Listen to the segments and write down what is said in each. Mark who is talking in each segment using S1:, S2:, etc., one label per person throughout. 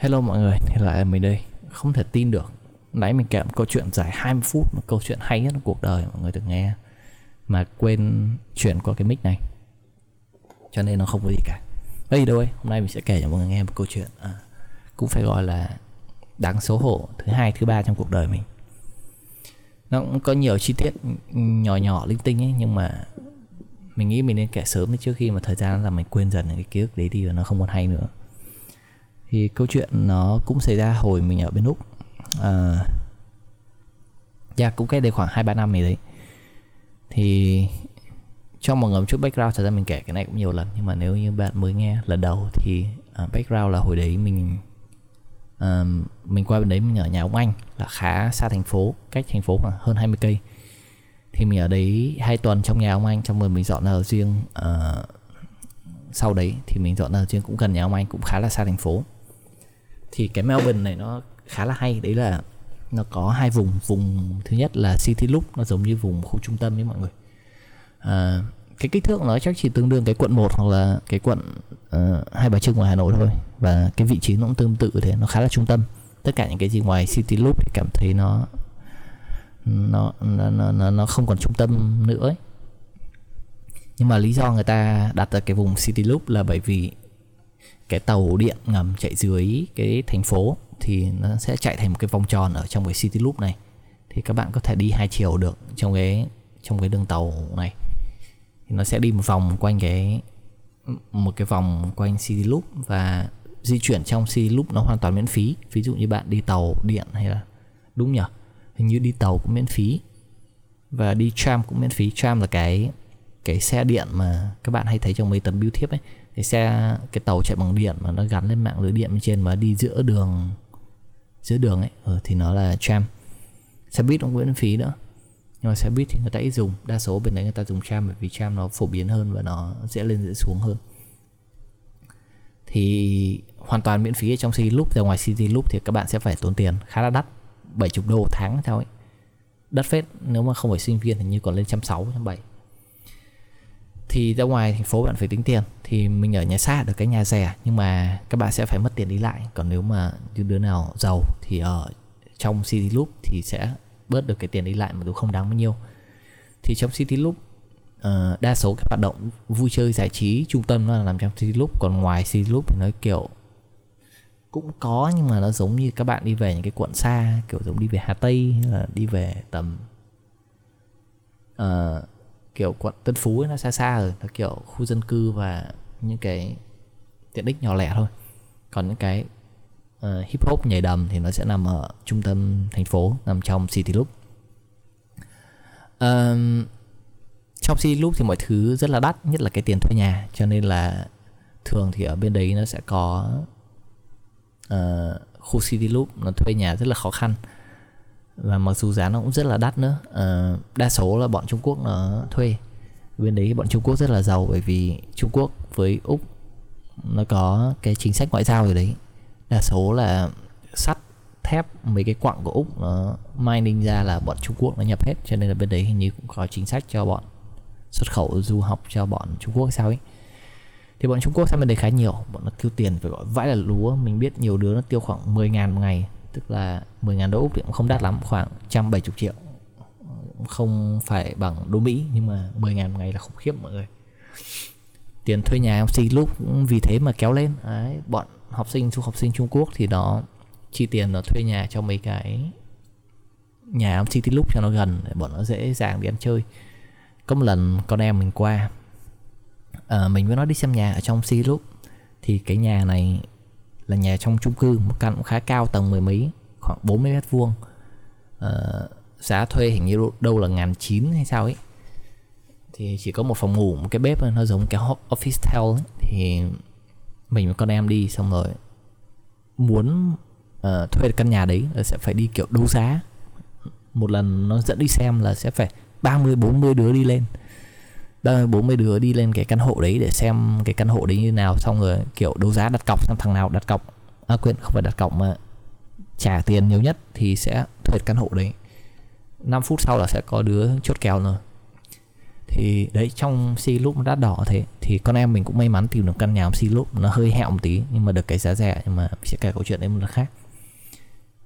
S1: Hello mọi người, thì lại là mình đây. Không thể tin được. Nãy mình kể một câu chuyện dài 20 phút Một câu chuyện hay nhất trong cuộc đời mọi người từng nghe. Mà quên chuyển qua cái mic này. Cho nên nó không có gì cả. Đây đâu ấy, hôm nay mình sẽ kể cho mọi người nghe một câu chuyện à, Cũng phải gọi là Đáng xấu hổ thứ hai, thứ ba trong cuộc đời mình. Nó cũng có nhiều chi tiết nhỏ nhỏ linh tinh ấy Nhưng mà Mình nghĩ mình nên kể sớm trước khi mà thời gian là mình quên dần những cái ký ức đấy đi Và nó không còn hay nữa thì câu chuyện nó cũng xảy ra hồi mình ở bên úc. À, yeah, cũng cách đây khoảng hai ba năm gì đấy. Thì trong một ngầm chút background thật ra mình kể cái này cũng nhiều lần nhưng mà nếu như bạn mới nghe lần đầu thì uh, background là hồi đấy mình uh, mình qua bên đấy mình ở nhà ông anh là khá xa thành phố cách thành phố khoảng hơn 20 cây. Thì mình ở đấy hai tuần trong nhà ông anh trong rồi mình dọn ở riêng uh, sau đấy thì mình dọn ở riêng cũng gần nhà ông anh cũng khá là xa thành phố thì cái Melbourne này nó khá là hay đấy là nó có hai vùng. Vùng thứ nhất là City Loop nó giống như vùng khu trung tâm ấy mọi người. À, cái kích thước nó chắc chỉ tương đương cái quận 1 hoặc là cái quận uh, hai bà trưng ngoài Hà Nội thôi. Và cái vị trí nó cũng tương tự thế nó khá là trung tâm. Tất cả những cái gì ngoài City Loop thì cảm thấy nó nó nó nó, nó không còn trung tâm nữa ấy. nhưng mà lý do người ta đặt ở cái vùng City Loop là bởi vì cái tàu điện ngầm chạy dưới cái thành phố thì nó sẽ chạy thành một cái vòng tròn ở trong cái city loop này. Thì các bạn có thể đi hai chiều được trong cái trong cái đường tàu này. Thì nó sẽ đi một vòng quanh cái, một cái vòng quanh city loop và di chuyển trong city loop nó hoàn toàn miễn phí. Ví dụ như bạn đi tàu điện hay là, đúng nhỉ? Hình như đi tàu cũng miễn phí và đi tram cũng miễn phí. Tram là cái cái xe điện mà các bạn hay thấy trong mấy tấm biêu thiếp ấy cái xe cái tàu chạy bằng điện mà nó gắn lên mạng lưới điện bên trên mà đi giữa đường giữa đường ấy ừ, thì nó là tram. Xe buýt cũng miễn phí nữa. Nhưng mà xe buýt thì người ta ít dùng. Đa số bên đấy người ta dùng tram bởi vì tram nó phổ biến hơn và nó dễ lên dễ xuống hơn. Thì hoàn toàn miễn phí ở trong city loop. Ra ngoài city loop thì các bạn sẽ phải tốn tiền. Khá là đắt. 70 đô tháng theo ấy đắt phết. Nếu mà không phải sinh viên thì như còn lên trăm sáu trăm bảy thì ra ngoài thành phố bạn phải tính tiền. Thì mình ở nhà xa được cái nhà rẻ nhưng mà các bạn sẽ phải mất tiền đi lại. Còn nếu mà như đứa nào giàu thì ở trong city loop thì sẽ bớt được cái tiền đi lại mà dù không đáng bao nhiêu. Thì trong city loop uh, đa số các hoạt động vui chơi giải trí trung tâm nó là nằm trong city loop. Còn ngoài city loop thì nó kiểu cũng có nhưng mà nó giống như các bạn đi về những cái quận xa kiểu giống đi về hà tây hay là đi về tầm uh, kiểu quận Tân Phú ấy, nó xa xa rồi nó kiểu khu dân cư và những cái tiện ích nhỏ lẻ thôi. Còn những cái uh, hip hop nhảy đầm thì nó sẽ nằm ở trung tâm thành phố nằm trong city loop. Um, trong city loop thì mọi thứ rất là đắt nhất là cái tiền thuê nhà. Cho nên là thường thì ở bên đấy nó sẽ có uh, khu city loop nó thuê nhà rất là khó khăn và mặc dù giá nó cũng rất là đắt nữa. À, đa số là bọn Trung Quốc nó thuê. Bên đấy bọn Trung Quốc rất là giàu bởi vì Trung Quốc với Úc nó có cái chính sách ngoại giao rồi đấy. Đa số là sắt thép mấy cái quặng của Úc nó mining ra là bọn Trung Quốc nó nhập hết. Cho nên là bên đấy hình như cũng có chính sách cho bọn xuất khẩu du học cho bọn Trung Quốc sao ấy. Thì bọn Trung Quốc sang bên đấy khá nhiều. Bọn nó tiêu tiền phải gọi vãi là lúa. Mình biết nhiều đứa nó tiêu khoảng 10 ngàn một ngày tức là 10.000 đô Úc thì cũng không đắt lắm khoảng 170 triệu. Không phải bằng đô Mỹ nhưng mà 10.000 một ngày là khủng khiếp mọi người. Tiền thuê nhà MC lúc cũng vì thế mà kéo lên. Đấy, bọn học sinh du học sinh Trung Quốc thì nó chi tiền nó thuê nhà cho mấy cái nhà ông City lúc cho nó gần để bọn nó dễ dàng đi ăn chơi. Có một lần con em mình qua à, mình với nó đi xem nhà ở trong City lúc thì cái nhà này là nhà trong chung cư một căn cũng khá cao tầng mười mấy khoảng 40 mét vuông. Uh, giá thuê hình như đâu là ngàn chín hay sao ấy. Thì chỉ có một phòng ngủ một cái bếp nó giống cái office tell ấy. thì mình và con em đi xong rồi muốn uh, thuê căn nhà đấy là sẽ phải đi kiểu đấu giá. Một lần nó dẫn đi xem là sẽ phải 30 40 đứa đi lên. 30 40 đứa đi lên cái căn hộ đấy để xem cái căn hộ đấy như nào xong rồi kiểu đấu giá đặt cọc xem thằng nào đặt cọc. À quên không phải đặt cọc mà trả tiền nhiều nhất thì sẽ thuê căn hộ đấy. 5 phút sau là sẽ có đứa chốt kèo rồi. Thì đấy trong si lúc đắt đỏ thế thì con em mình cũng may mắn tìm được căn nhà si lúc nó hơi hẹo một tí nhưng mà được cái giá rẻ nhưng mà sẽ kể câu chuyện đấy một lần khác.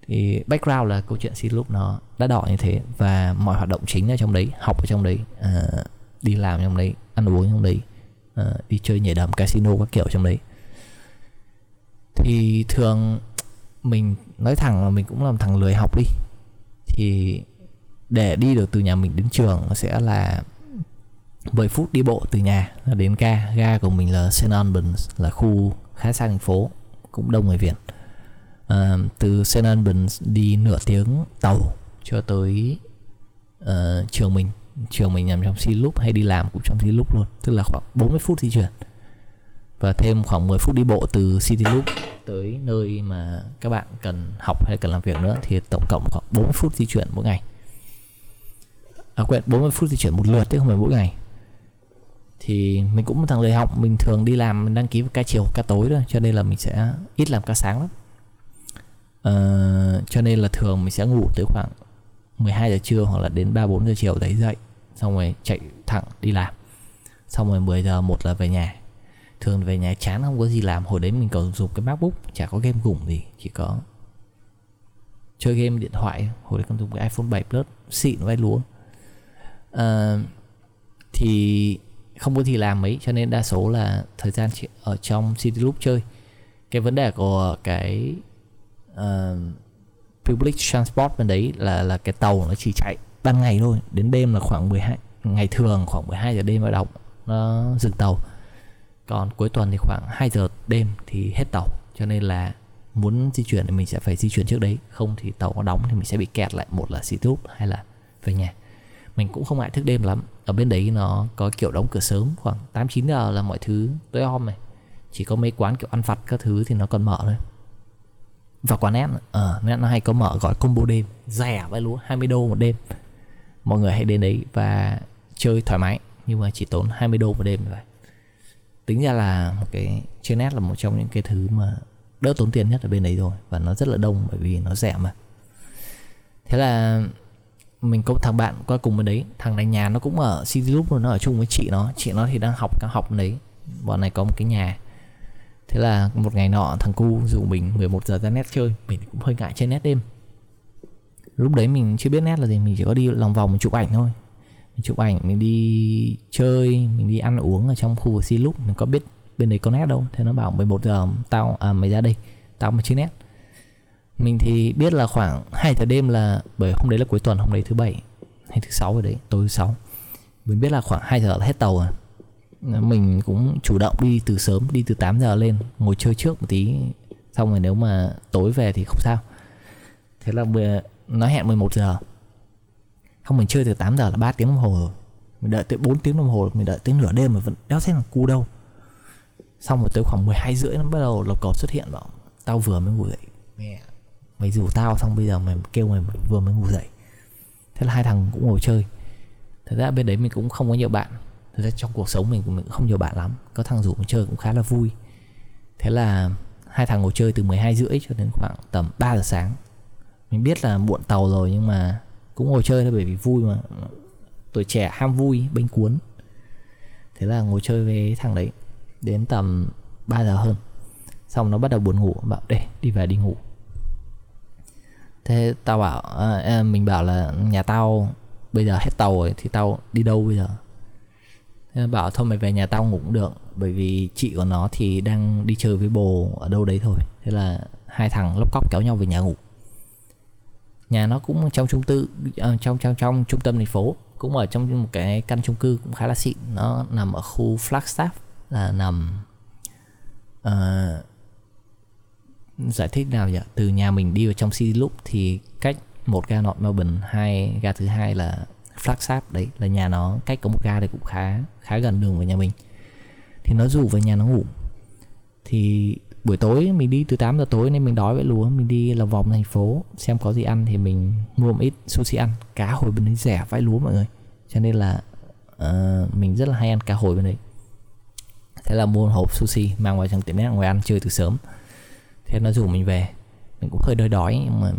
S1: Thì background là câu chuyện si lúc nó đắt đỏ như thế và mọi hoạt động chính ở trong đấy học ở trong đấy à, đi làm trong đấy ăn uống trong đấy uh, đi chơi nhảy đầm casino các kiểu trong đấy. Thì thường mình nói thẳng là mình cũng làm thằng lười học đi. Thì để đi được từ nhà mình đến trường sẽ là 10 phút đi bộ từ nhà đến ga. Ga của mình là St Albans là khu khá xa thành phố cũng đông người Việt. À, từ St Albans đi nửa tiếng tàu cho tới uh, trường mình trường mình nằm trong City Loop hay đi làm cũng trong City Loop luôn. Tức là khoảng 40 phút di chuyển. Và thêm khoảng 10 phút đi bộ từ City Loop tới nơi mà các bạn cần học hay cần làm việc nữa thì tổng cộng khoảng 40 phút di chuyển mỗi ngày. À quên 40 phút di chuyển một lượt chứ không phải mỗi ngày. Thì mình cũng một thằng lười học. Mình thường đi làm mình đăng ký ca chiều ca tối thôi cho nên là mình sẽ ít làm ca sáng lắm. À, cho nên là thường mình sẽ ngủ tới khoảng 12 giờ trưa hoặc là đến 3 4 giờ chiều đấy dậy xong rồi chạy thẳng đi làm. Xong rồi 10 giờ một là về nhà. Thường về nhà chán không có gì làm hồi đấy mình còn dùng cái macbook chả có game gủng gì chỉ có chơi game điện thoại. Hồi đấy còn dùng cái iphone 7 plus xịn vay lúa. Uh, thì không có gì làm mấy cho nên đa số là thời gian ở trong city loop chơi. Cái vấn đề của cái uh, public transport bên đấy là là cái tàu nó chỉ chạy ban ngày thôi đến đêm là khoảng 12 ngày thường khoảng 12 giờ đêm mới động nó dừng tàu. Còn cuối tuần thì khoảng 2 giờ đêm thì hết tàu. Cho nên là muốn di chuyển thì mình sẽ phải di chuyển trước đấy. Không thì tàu có đóng thì mình sẽ bị kẹt lại một là xì túp hay là về nhà. Mình cũng không ngại thức đêm lắm. Ở bên đấy nó có kiểu đóng cửa sớm khoảng 8 9 giờ là mọi thứ tối om này. Chỉ có mấy quán kiểu ăn vặt các thứ thì nó còn mở thôi. Và quán nét ờ uh, nó hay có mở gọi combo đêm rẻ vậy lúa 20 đô một đêm mọi người hãy đến đấy và chơi thoải mái. Nhưng mà chỉ tốn 20 đô một đêm vậy tính ra là một cái chơi nét là một trong những cái thứ mà đỡ tốn tiền nhất ở bên đấy rồi và nó rất là đông, bởi vì nó rẻ mà. Thế là mình có một thằng bạn qua cùng bên đấy. Thằng này nhà nó cũng ở city loop nó ở chung với chị nó. Chị nó thì đang học đang học bên đấy. Bọn này có một cái nhà. Thế là một ngày nọ thằng cu rủ mình 11 giờ ra net chơi. Mình cũng hơi ngại chơi net đêm lúc đấy mình chưa biết nét là gì, mình chỉ có đi lòng vòng mình chụp ảnh thôi. Mình chụp ảnh, mình đi chơi, mình đi ăn uống ở trong khu vực city lúc mình có biết bên đấy có nét đâu. Thế nó bảo 11 giờ tao à mày ra đây, tao mà chơi nét. Mình thì biết là khoảng 2 giờ đêm là, bởi hôm đấy là cuối tuần, hôm đấy thứ bảy hay thứ sáu rồi đấy, tối thứ sáu. Mình biết là khoảng 2 giờ là hết tàu rồi. Mình cũng chủ động đi từ sớm, đi từ 8 giờ lên, ngồi chơi trước một tí. Xong rồi nếu mà tối về thì không sao. Thế là nó hẹn 11 giờ. Không, mình chơi từ 8 giờ là 3 tiếng đồng hồ rồi. Mình đợi tới 4 tiếng đồng hồ, mình đợi tới nửa đêm mà vẫn đéo thấy là cu đâu. Xong rồi tới khoảng 12 rưỡi nó bắt đầu lộc cầu xuất hiện, bảo, tao vừa mới ngủ dậy. Mẹ, mày rủ tao, xong bây giờ mày kêu mày vừa mới ngủ dậy. Thế là hai thằng cũng ngồi chơi. Thật ra bên đấy mình cũng không có nhiều bạn. Thật ra trong cuộc sống mình cũng không nhiều bạn lắm. Có thằng rủ mình chơi cũng khá là vui. Thế là hai thằng ngồi chơi từ 12 rưỡi cho đến khoảng tầm 3 giờ sáng mình biết là muộn tàu rồi nhưng mà cũng ngồi chơi thôi bởi vì vui mà. Tuổi trẻ ham vui bênh cuốn. Thế là ngồi chơi với thằng đấy đến tầm 3 giờ hơn. Xong nó bắt đầu buồn ngủ bảo để đi về đi ngủ. Thế tao bảo à, à, mình bảo là nhà tao bây giờ hết tàu rồi thì tao đi đâu bây giờ? Thế bảo thôi mày về nhà tao ngủ cũng được bởi vì chị của nó thì đang đi chơi với bồ ở đâu đấy thôi. Thế là hai thằng lóc cóc kéo nhau về nhà ngủ nhà nó cũng trong trung tư uh, trong trong trong trung tâm thành phố cũng ở trong một cái căn chung cư cũng khá là xịn. Nó nằm ở khu Flagstaff là nằm uh, giải thích nào vậy từ nhà mình đi vào trong City Loop thì cách một ga nọ Melbourne hai ga thứ hai là Flagstaff đấy là nhà nó cách có một ga thì cũng khá khá gần đường với nhà mình. Thì nó rủ về nhà nó ngủ. Thì buổi tối mình đi từ 8 giờ tối nên mình đói vậy luôn mình đi lòng vòng thành phố xem có gì ăn thì mình mua một ít sushi ăn. Cá hồi bên đấy rẻ vãi lúa mọi người. Cho nên là uh, mình rất là hay ăn cá hồi bên đấy. Thế là mua một hộp sushi mang vào trong tiệm net ngồi ăn chơi từ sớm. Thế nó rủ mình về. Mình cũng hơi đói đói nhưng mà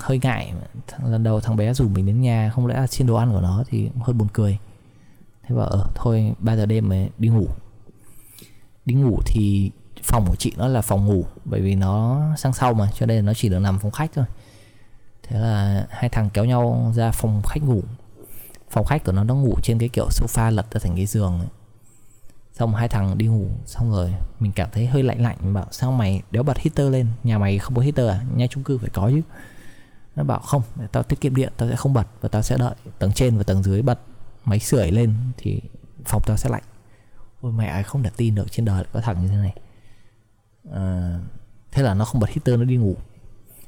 S1: hơi ngại. Lần đầu thằng bé rủ mình đến nhà không lẽ là xin đồ ăn của nó thì hơi buồn cười. Thế bảo ờ thôi 3 giờ đêm mới đi ngủ. Đi ngủ thì phòng của chị nó là phòng ngủ, bởi vì nó sang sau mà, cho nên nó chỉ được nằm phòng khách thôi. Thế là hai thằng kéo nhau ra phòng khách ngủ. Phòng khách của nó nó ngủ trên cái kiểu sofa lật ra thành cái giường ấy. xong hai thằng đi ngủ, xong rồi mình cảm thấy hơi lạnh lạnh, mình bảo, sao mày đéo bật heater lên? Nhà mày không có heater à? Nhà chung cư phải có chứ. Nó bảo, không, tao tiết kiệm điện, tao sẽ không bật và tao sẽ đợi tầng trên và tầng dưới bật máy sưởi lên thì phòng tao sẽ lạnh. Ôi, mẹ không thể tin được trên đời có thằng như thế này à, thế là nó không bật heater nó đi ngủ.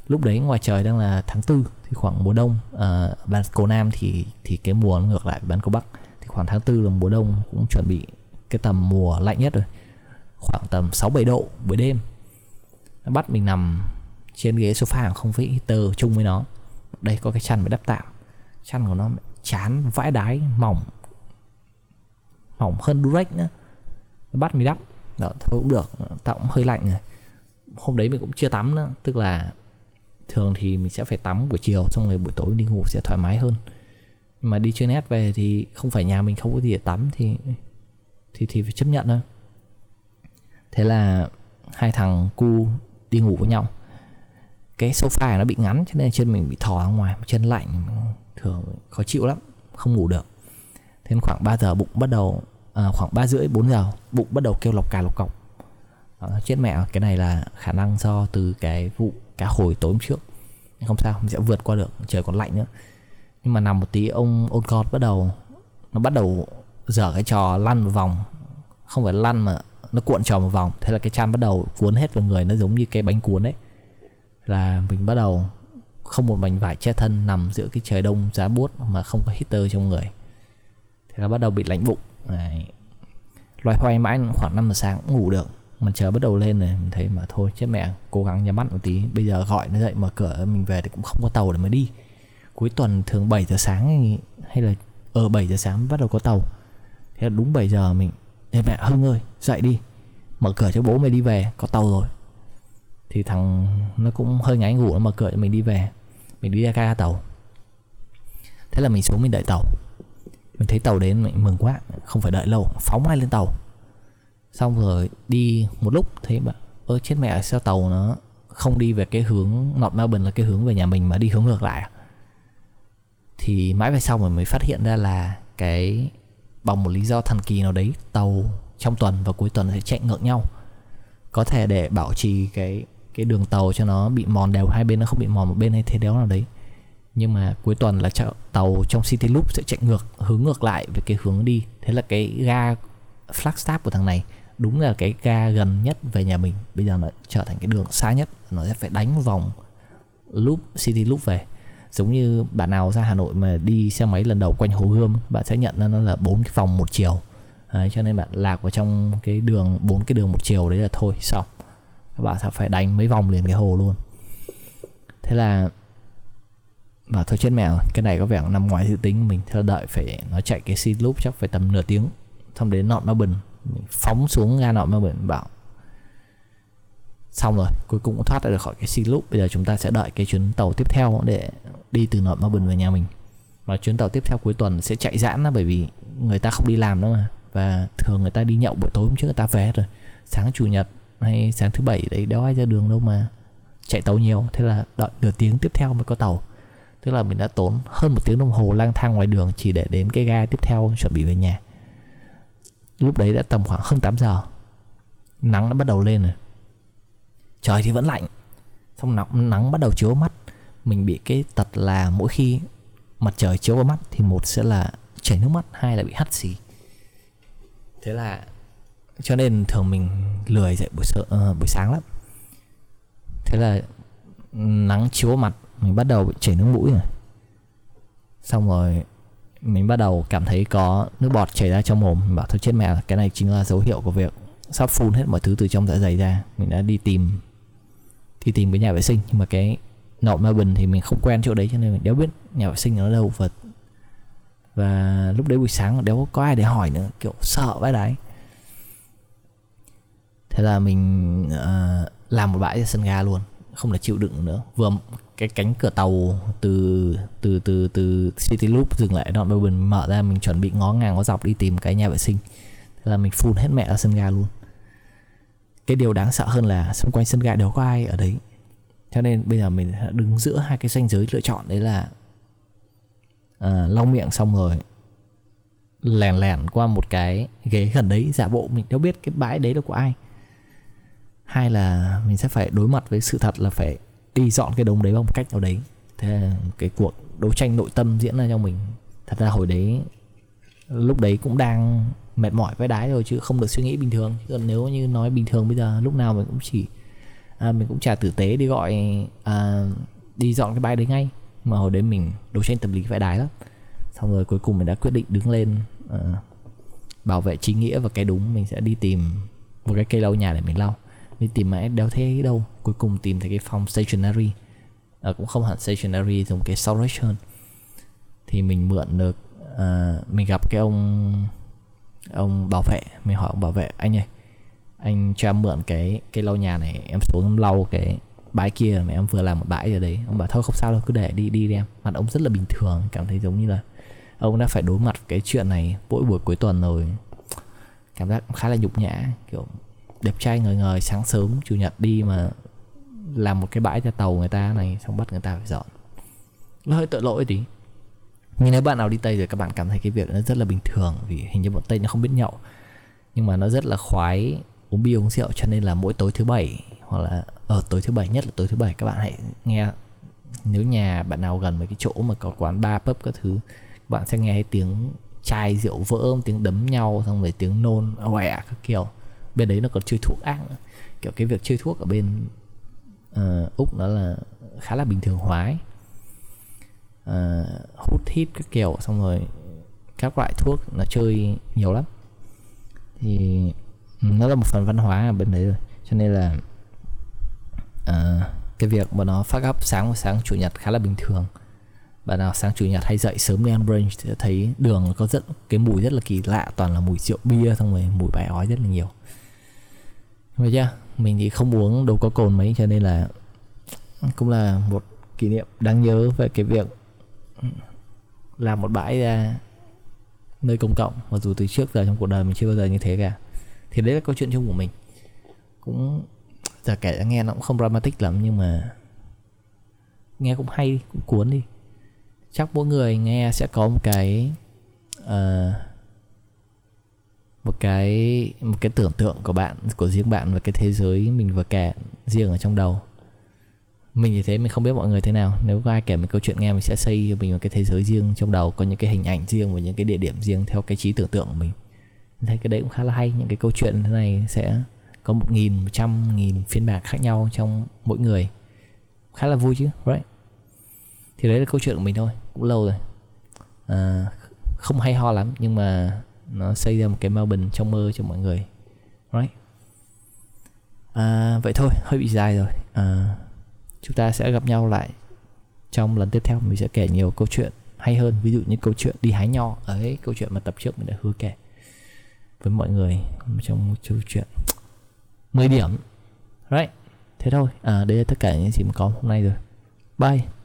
S1: Lúc đấy ngoài trời đang là tháng tư thì khoảng mùa đông à, bán cầu nam thì thì cái mùa nó ngược lại bán cầu bắc. Thì khoảng tháng tư là mùa đông cũng chuẩn bị cái tầm mùa lạnh nhất rồi. Khoảng tầm 6 7 độ buổi đêm. Nó bắt mình nằm trên ghế sofa không phải heater chung với nó. Đây có cái chăn phải đắp tạm. Chăn của nó chán vãi đái mỏng mỏng hơn durex nữa nó bắt mình đắp đó, thôi cũng được, tao cũng hơi lạnh rồi. Hôm đấy mình cũng chưa tắm nữa, tức là thường thì mình sẽ phải tắm buổi chiều, xong rồi buổi tối đi ngủ sẽ thoải mái hơn. Nhưng mà đi chơi net về thì không phải nhà mình không có gì để tắm thì thì thì phải chấp nhận thôi. Thế là hai thằng cu đi ngủ với nhau. Cái sofa nó bị ngắn cho nên chân mình bị thò ra ngoài, chân lạnh, thường khó chịu lắm, không ngủ được. Thế khoảng 3 giờ bụng bắt đầu à, khoảng 3 rưỡi 4 giờ bụng bắt đầu kêu lọc cà lọc cọc à, ờ, chết mẹ cái này là khả năng do từ cái vụ cá hồi tối hôm trước. Không sao mình sẽ vượt qua được trời còn lạnh nữa. Nhưng mà nằm một tí ông ôn con bắt đầu nó bắt đầu dở cái trò lăn một vòng. Không phải lăn mà nó cuộn tròn một vòng. Thế là cái chăn bắt đầu cuốn hết vào người nó giống như cái bánh cuốn đấy là mình bắt đầu không một mảnh vải che thân nằm giữa cái trời đông giá buốt mà không có heater trong người. Thế là bắt đầu bị lạnh bụng. Đấy. loay hoay mãi khoảng 5 giờ sáng cũng ngủ được. Mà chờ bắt đầu lên rồi mình thấy mà thôi, chết mẹ, cố gắng nhắm mắt một tí. Bây giờ gọi nó dậy, mở cửa, mình về thì cũng không có tàu để mà đi. Cuối tuần thường 7 giờ sáng hay là ờ, ở 7 giờ sáng bắt đầu có tàu. Thế là đúng 7 giờ mình, Ê mẹ, Hưng ơi, dậy đi. Mở cửa cho bố mày đi về, Có tàu rồi. Thì thằng nó cũng hơi ngáy ngủ, Nó mở cửa cho mình đi về. Mình đi ra ga tàu. Thế là mình xuống mình đợi tàu. Mình thấy tàu đến mình mừng quá, Không phải đợi lâu, Phóng ngay lên tàu. Xong rồi đi một lúc, Thấy bạn Ơ, chết mẹ, sao tàu nó Không đi về cái hướng Nọt Melbourne là cái hướng về nhà mình Mà đi hướng ngược lại? À? Thì mãi về sau mình mới phát hiện ra là Cái, bằng một lý do thần kỳ nào đấy, tàu trong tuần và cuối tuần sẽ chạy ngược nhau. Có thể để bảo trì cái cái đường tàu cho nó bị mòn đều, hai bên nó không bị mòn, một bên hay thế đéo nào đấy nhưng mà cuối tuần là tàu trong City Loop sẽ chạy ngược hướng ngược lại về cái hướng đi. Thế là cái ga Flagstaff của thằng này đúng là cái ga gần nhất về nhà mình. Bây giờ nó trở thành cái đường xa nhất nó sẽ phải đánh vòng loop City Loop về. Giống như bạn nào ra Hà Nội mà đi xe máy lần đầu quanh Hồ Gươm bạn sẽ nhận ra nó là bốn cái vòng một chiều. Đấy, cho nên bạn lạc vào trong cái đường bốn cái đường một chiều đấy là thôi xong. Các bạn sẽ phải đánh mấy vòng liền cái hồ luôn. Thế là và thôi chết mèo cái này có vẻ nằm ngoài dự tính mình. Theo đợi phải nó chạy cái xi loop chắc phải tầm nửa tiếng. Xong đến nọ bình mình phóng xuống ga nọ bình bảo, xong rồi, cuối cùng cũng thoát ra được khỏi cái xi loop. Bây giờ chúng ta sẽ đợi cái chuyến tàu tiếp theo để đi từ nọ nó bình về nhà mình. Và chuyến tàu tiếp theo cuối tuần sẽ chạy giãn đó bởi vì người ta không đi làm nữa mà. Và thường người ta đi nhậu buổi tối hôm trước người ta về rồi. Sáng chủ nhật hay sáng thứ bảy đấy đâu ai ra đường đâu mà chạy tàu nhiều. Thế là đợi nửa tiếng tiếp theo mới có tàu tức là mình đã tốn hơn một tiếng đồng hồ lang thang ngoài đường chỉ để đến cái ga tiếp theo chuẩn bị về nhà. Lúc đấy đã tầm khoảng hơn 8 giờ. Nắng đã bắt đầu lên rồi. Trời thì vẫn lạnh. Xong nắng, nắng bắt đầu chiếu mắt. Mình bị cái tật là mỗi khi mặt trời chiếu vào mắt thì một sẽ là chảy nước mắt hai là bị hắt xì. Thế là cho nên thường mình lười dậy buổi, sợ, uh, ờ, buổi sáng lắm. Thế là nắng chiếu vào mặt mình bắt đầu chảy nước mũi rồi. Xong rồi mình bắt đầu cảm thấy có nước bọt chảy ra trong mồm. Mình bảo thôi chết mẹ cái này chính là dấu hiệu của việc sắp phun hết mọi thứ từ trong dạ dày ra. Mình đã đi tìm đi tìm cái nhà vệ sinh. Nhưng mà cái nộm ma bình thì mình không quen chỗ đấy cho nên mình đéo biết nhà vệ sinh ở đâu. Và và lúc đấy buổi sáng đéo có ai để hỏi nữa kiểu sợ vãi đái. Thế là mình uh, làm một bãi sân ga luôn không thể chịu đựng nữa. Vừa cái cánh cửa tàu từ từ từ từ City Loop dừng lại đoạn Melbourne mở ra mình chuẩn bị ngó ngang ngó dọc đi tìm cái nhà vệ sinh. Thế là mình phun hết mẹ ở sân ga luôn. Cái điều đáng sợ hơn là xung quanh sân ga đều có ai ở đấy. Cho nên bây giờ mình đứng giữa hai cái ranh giới lựa chọn đấy là à, long miệng xong rồi lèn lèn qua một cái ghế gần đấy giả bộ mình đâu biết cái bãi đấy là của ai hai là mình sẽ phải đối mặt với sự thật là phải đi dọn cái đống đấy bằng cách nào đấy. Thế là cái cuộc đấu tranh nội tâm diễn ra cho mình thật ra hồi đấy lúc đấy cũng đang mệt mỏi với đái rồi chứ không được suy nghĩ bình thường. Chứ còn nếu như nói bình thường bây giờ lúc nào mình cũng chỉ à, mình cũng trả tử tế đi gọi à, đi dọn cái bài đấy ngay. Mà hồi đấy mình đấu tranh tâm lý vẽ đái lắm. Xong rồi cuối cùng mình đã quyết định đứng lên à, bảo vệ chính nghĩa và cái đúng. Mình sẽ đi tìm một cái cây lau nhà để mình lau đi tìm mãi đâu thấy đâu. Cuối cùng tìm thấy cái phòng stationery. À, cũng không hẳn stationery dùng cái storage hơn. Thì mình mượn được à, mình gặp cái ông ông bảo vệ. Mình hỏi ông bảo vệ anh ơi anh cho em mượn cái cái lau nhà này em xuống lau cái bãi kia mà em vừa làm một bãi rồi đấy. Ông bảo thôi không sao đâu cứ để đi đi đi em. Mặt ông rất là bình thường cảm thấy giống như là ông đã phải đối mặt cái chuyện này mỗi buổi cuối tuần rồi. Cảm giác khá là nhục nhã kiểu đẹp trai ngời ngời, sáng sớm, chủ nhật đi mà làm một cái bãi cho tàu người ta này, xong bắt người ta phải dọn. Nó hơi tội lỗi tí. Nhưng nếu bạn nào đi tây rồi các bạn cảm thấy cái việc nó rất là bình thường, vì hình như bọn tây nó không biết nhậu. Nhưng mà nó rất là khoái, uống bia uống rượu, cho nên là mỗi tối thứ bảy, hoặc là ở tối thứ bảy, nhất là tối thứ bảy, các bạn hãy nghe. Nếu nhà bạn nào gần mấy cái chỗ mà có quán bar, pub các thứ, bạn sẽ nghe tiếng chai rượu vỡ, tiếng đấm nhau, xong rồi tiếng nôn ọe các kiểu bên đấy nó còn chơi thuốc ác nữa. kiểu cái việc chơi thuốc ở bên uh, úc nó là khá là bình thường hóa ấy. Uh, hút hít các kiểu xong rồi các loại thuốc nó chơi nhiều lắm thì nó là một phần văn hóa ở bên đấy rồi cho nên là uh, cái việc mà nó phát up sáng và sáng chủ nhật khá là bình thường bạn nào sáng chủ nhật hay dậy sớm đi ăn brunch thì thấy đường có rất, cái mùi rất là kỳ lạ, toàn là mùi rượu bia, xong rồi mùi bài ói rất là nhiều. Vậy chưa? Mình thì không uống đâu có cồn mấy, cho nên là cũng là một kỷ niệm đáng nhớ về cái việc làm một bãi ra nơi công cộng, mặc dù từ trước giờ trong cuộc đời mình chưa bao giờ như thế cả. Thì đấy là câu chuyện chung của mình. Cũng giờ kể nghe nó cũng không dramatic lắm, nhưng mà nghe cũng hay, cũng cuốn đi chắc mỗi người nghe sẽ có một cái uh, một cái một cái tưởng tượng của bạn của riêng bạn và cái thế giới mình vừa kể riêng ở trong đầu. Mình thì thế mình không biết mọi người thế nào. Nếu có ai kể một câu chuyện nghe mình sẽ xây cho mình một cái thế giới riêng trong đầu có những cái hình ảnh riêng và những cái địa điểm riêng theo cái trí tưởng tượng của mình. Mình thấy cái đấy cũng khá là hay những cái câu chuyện thế này sẽ có một nghìn một trăm nghìn phiên bản khác nhau trong mỗi người. Khá là vui chứ right? Thì đấy là câu chuyện của mình thôi cũng lâu rồi. À, không hay ho lắm nhưng mà nó xây ra một cái Melbourne trong mơ cho mọi người. Right à, vậy thôi hơi bị dài rồi. À, chúng ta sẽ gặp nhau lại trong lần tiếp theo. Mình sẽ kể nhiều câu chuyện hay hơn. Ví dụ như câu chuyện đi hái nho. Ấy câu chuyện mà tập trước mình đã hứa kể với mọi người trong một câu chuyện 10 điểm. Right thế thôi. À đây là tất cả những gì mình có hôm nay rồi. Bye.